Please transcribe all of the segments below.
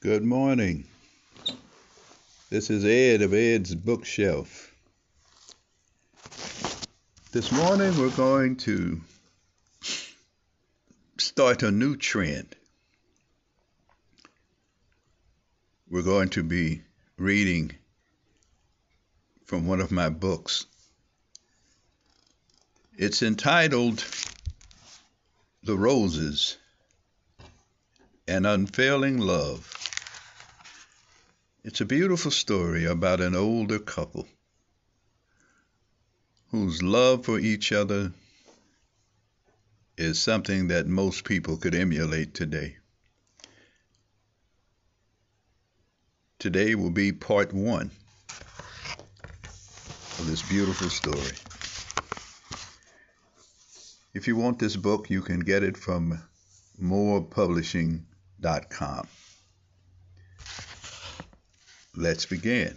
Good morning. This is Ed of Ed's Bookshelf. This morning we're going to start a new trend. We're going to be reading from one of my books. It's entitled The Roses An Unfailing Love. It's a beautiful story about an older couple whose love for each other is something that most people could emulate today. Today will be part one of this beautiful story. If you want this book, you can get it from moorepublishing.com. Let's begin.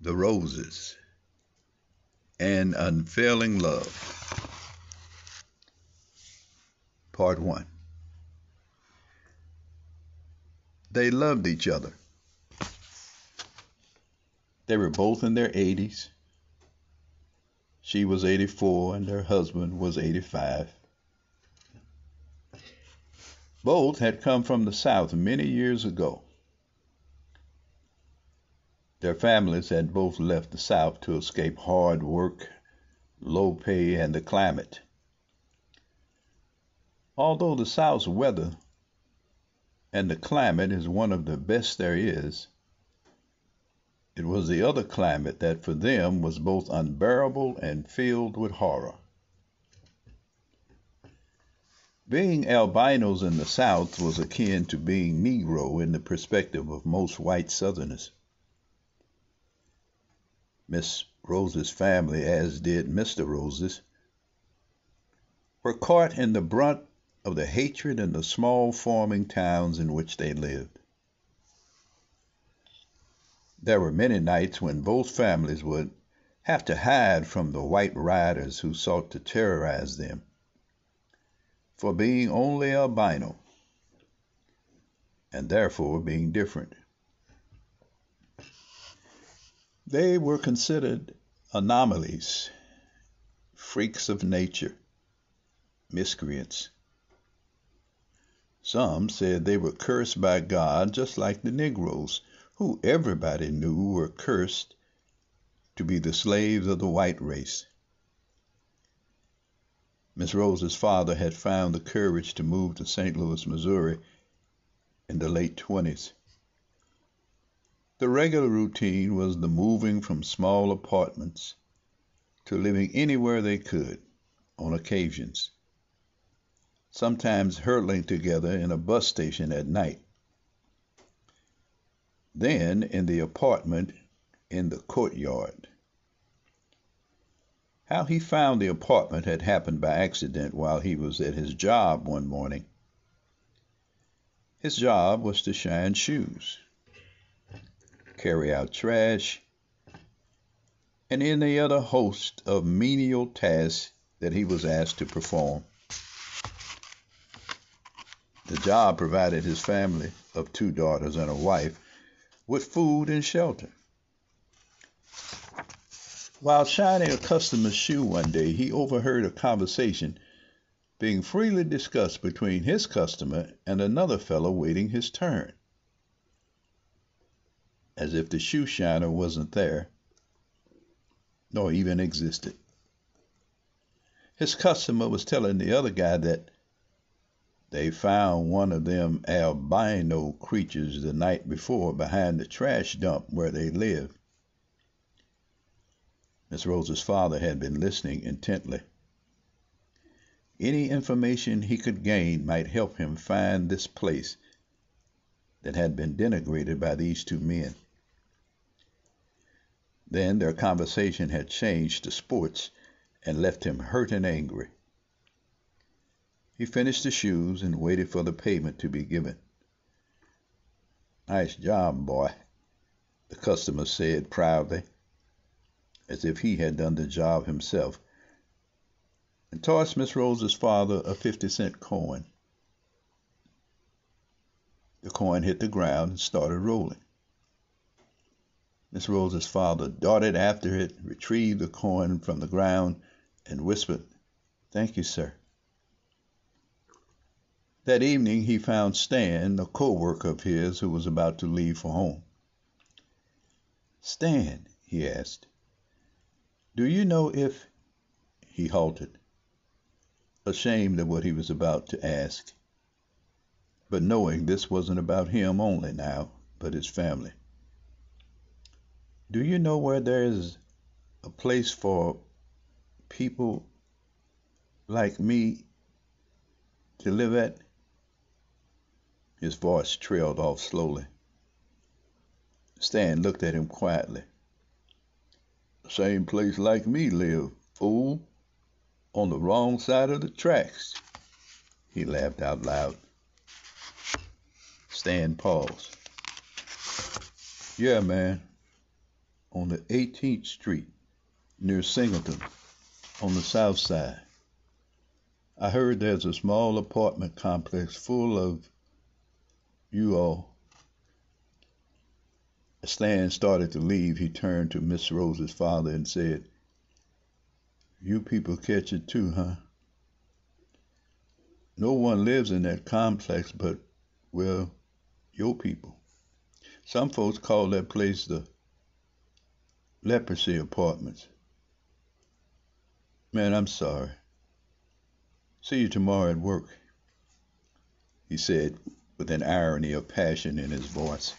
The Roses and Unfailing Love. Part 1. They loved each other. They were both in their 80s. She was 84 and her husband was 85. Both had come from the South many years ago. Their families had both left the South to escape hard work, low pay, and the climate. Although the South's weather and the climate is one of the best there is, it was the other climate that for them was both unbearable and filled with horror. Being albinos in the South was akin to being Negro in the perspective of most white Southerners. Miss Rose's family, as did Mr. Rose's, were caught in the brunt of the hatred in the small farming towns in which they lived. There were many nights when both families would have to hide from the white riders who sought to terrorize them for being only albino and therefore being different. They were considered anomalies, freaks of nature, miscreants. Some said they were cursed by God just like the Negroes, who everybody knew were cursed to be the slaves of the white race. Miss Rose's father had found the courage to move to St. Louis, Missouri in the late 20s. The regular routine was the moving from small apartments to living anywhere they could on occasions sometimes hurtling together in a bus station at night. Then in the apartment in the courtyard. How he found the apartment had happened by accident while he was at his job one morning. His job was to shine shoes, carry out trash, and any other host of menial tasks that he was asked to perform. The job provided his family of two daughters and a wife with food and shelter. While shining a customer's shoe one day, he overheard a conversation being freely discussed between his customer and another fellow waiting his turn. As if the shoe shiner wasn't there, nor even existed. His customer was telling the other guy that they found one of them albino creatures the night before behind the trash dump where they lived. Miss Rose's father had been listening intently. Any information he could gain might help him find this place that had been denigrated by these two men. Then their conversation had changed to sports and left him hurt and angry. He finished the shoes and waited for the payment to be given. Nice job, boy, the customer said proudly, as if he had done the job himself, and tossed Miss Rose's father a fifty cent coin. The coin hit the ground and started rolling. Miss Rose's father darted after it, retrieved the coin from the ground, and whispered, Thank you, sir. That evening he found Stan, a co-worker of his who was about to leave for home. Stan, he asked, do you know if he halted, ashamed of what he was about to ask, but knowing this wasn't about him only now, but his family. Do you know where there is a place for people like me to live at? His voice trailed off slowly. Stan looked at him quietly. Same place like me live, fool. On the wrong side of the tracks. He laughed out loud. Stan paused. Yeah, man. On the 18th Street, near Singleton, on the south side. I heard there's a small apartment complex full of you all. As Stan started to leave, he turned to Miss Rose's father and said, You people catch it too, huh? No one lives in that complex but, well, your people. Some folks call that place the leprosy apartments. Man, I'm sorry. See you tomorrow at work, he said with an irony of passion in his voice.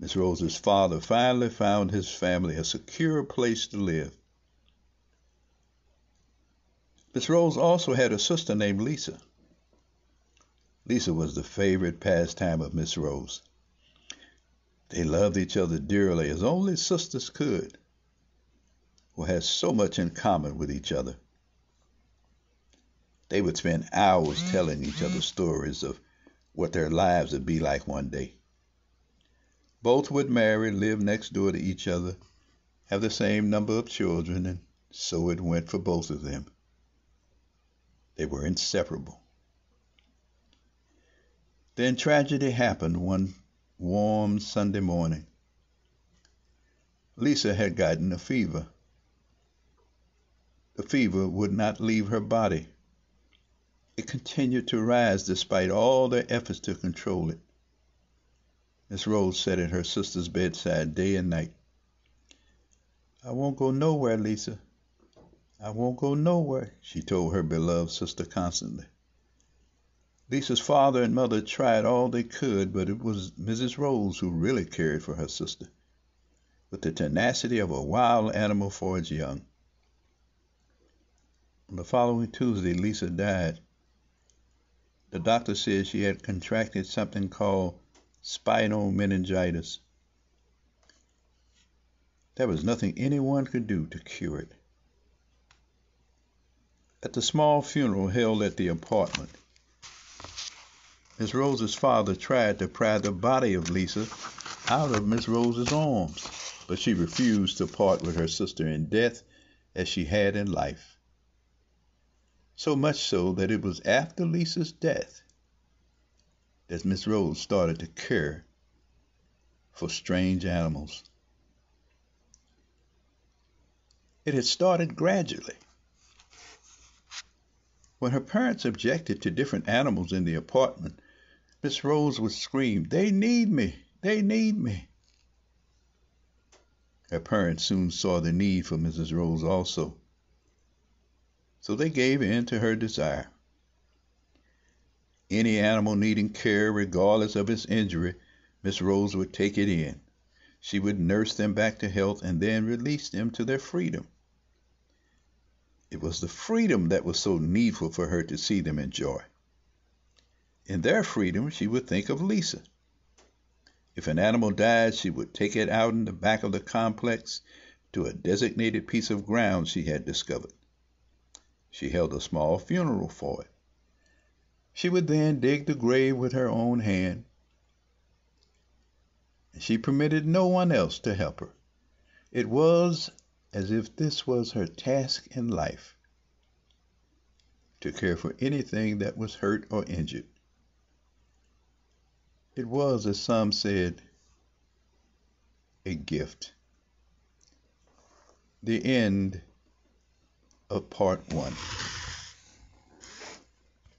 Miss Rose's father finally found his family a secure place to live. Miss Rose also had a sister named Lisa. Lisa was the favorite pastime of Miss Rose. They loved each other dearly as only sisters could, who had so much in common with each other. They would spend hours telling each other stories of what their lives would be like one day. Both would marry, live next door to each other, have the same number of children, and so it went for both of them. They were inseparable. Then tragedy happened one warm Sunday morning. Lisa had gotten a fever. The fever would not leave her body. It continued to rise despite all their efforts to control it. Miss Rose sat at her sister's bedside day and night. I won't go nowhere, Lisa. I won't go nowhere, she told her beloved sister constantly. Lisa's father and mother tried all they could, but it was Mrs. Rose who really cared for her sister, with the tenacity of a wild animal for its young. On the following Tuesday, Lisa died. The doctor said she had contracted something called spinal meningitis. There was nothing anyone could do to cure it. At the small funeral held at the apartment, Miss Rose's father tried to pry the body of Lisa out of Miss Rose's arms, but she refused to part with her sister in death as she had in life. So much so that it was after Lisa's death that Miss Rose started to care for strange animals. It had started gradually. When her parents objected to different animals in the apartment, Miss Rose would scream, They need me! They need me! Her parents soon saw the need for Mrs. Rose also, so they gave in to her desire. Any animal needing care, regardless of its injury, Miss Rose would take it in. She would nurse them back to health and then release them to their freedom. It was the freedom that was so needful for her to see them enjoy. In their freedom, she would think of Lisa. If an animal died, she would take it out in the back of the complex to a designated piece of ground she had discovered. She held a small funeral for it. She would then dig the grave with her own hand, she permitted no one else to help her. It was as if this was her task in life to care for anything that was hurt or injured. It was, as some said, a gift. The end of part one.